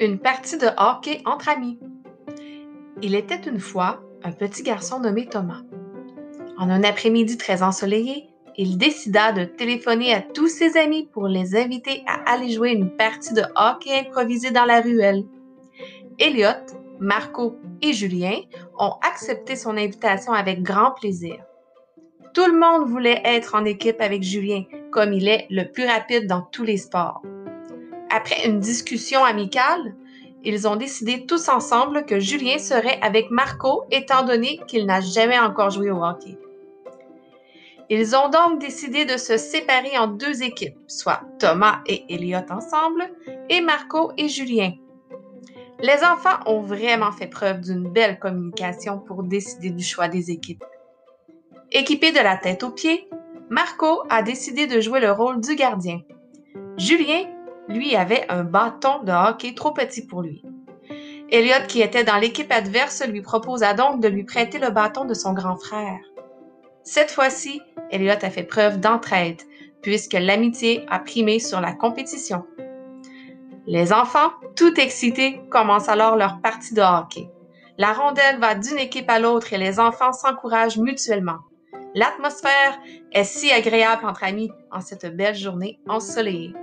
Une partie de hockey entre amis. Il était une fois un petit garçon nommé Thomas. En un après-midi très ensoleillé, il décida de téléphoner à tous ses amis pour les inviter à aller jouer une partie de hockey improvisé dans la ruelle. Elliot, Marco et Julien ont accepté son invitation avec grand plaisir. Tout le monde voulait être en équipe avec Julien, comme il est le plus rapide dans tous les sports. Après une discussion amicale, ils ont décidé tous ensemble que Julien serait avec Marco étant donné qu'il n'a jamais encore joué au hockey. Ils ont donc décidé de se séparer en deux équipes, soit Thomas et Elliot ensemble et Marco et Julien. Les enfants ont vraiment fait preuve d'une belle communication pour décider du choix des équipes. Équipé de la tête aux pieds, Marco a décidé de jouer le rôle du gardien. Julien, lui, avait un bâton de hockey trop petit pour lui. Elliot, qui était dans l'équipe adverse, lui proposa donc de lui prêter le bâton de son grand frère. Cette fois-ci, Elliot a fait preuve d'entraide, puisque l'amitié a primé sur la compétition. Les enfants, tout excités, commencent alors leur partie de hockey. La rondelle va d'une équipe à l'autre et les enfants s'encouragent mutuellement. L'atmosphère est si agréable entre amis en cette belle journée ensoleillée.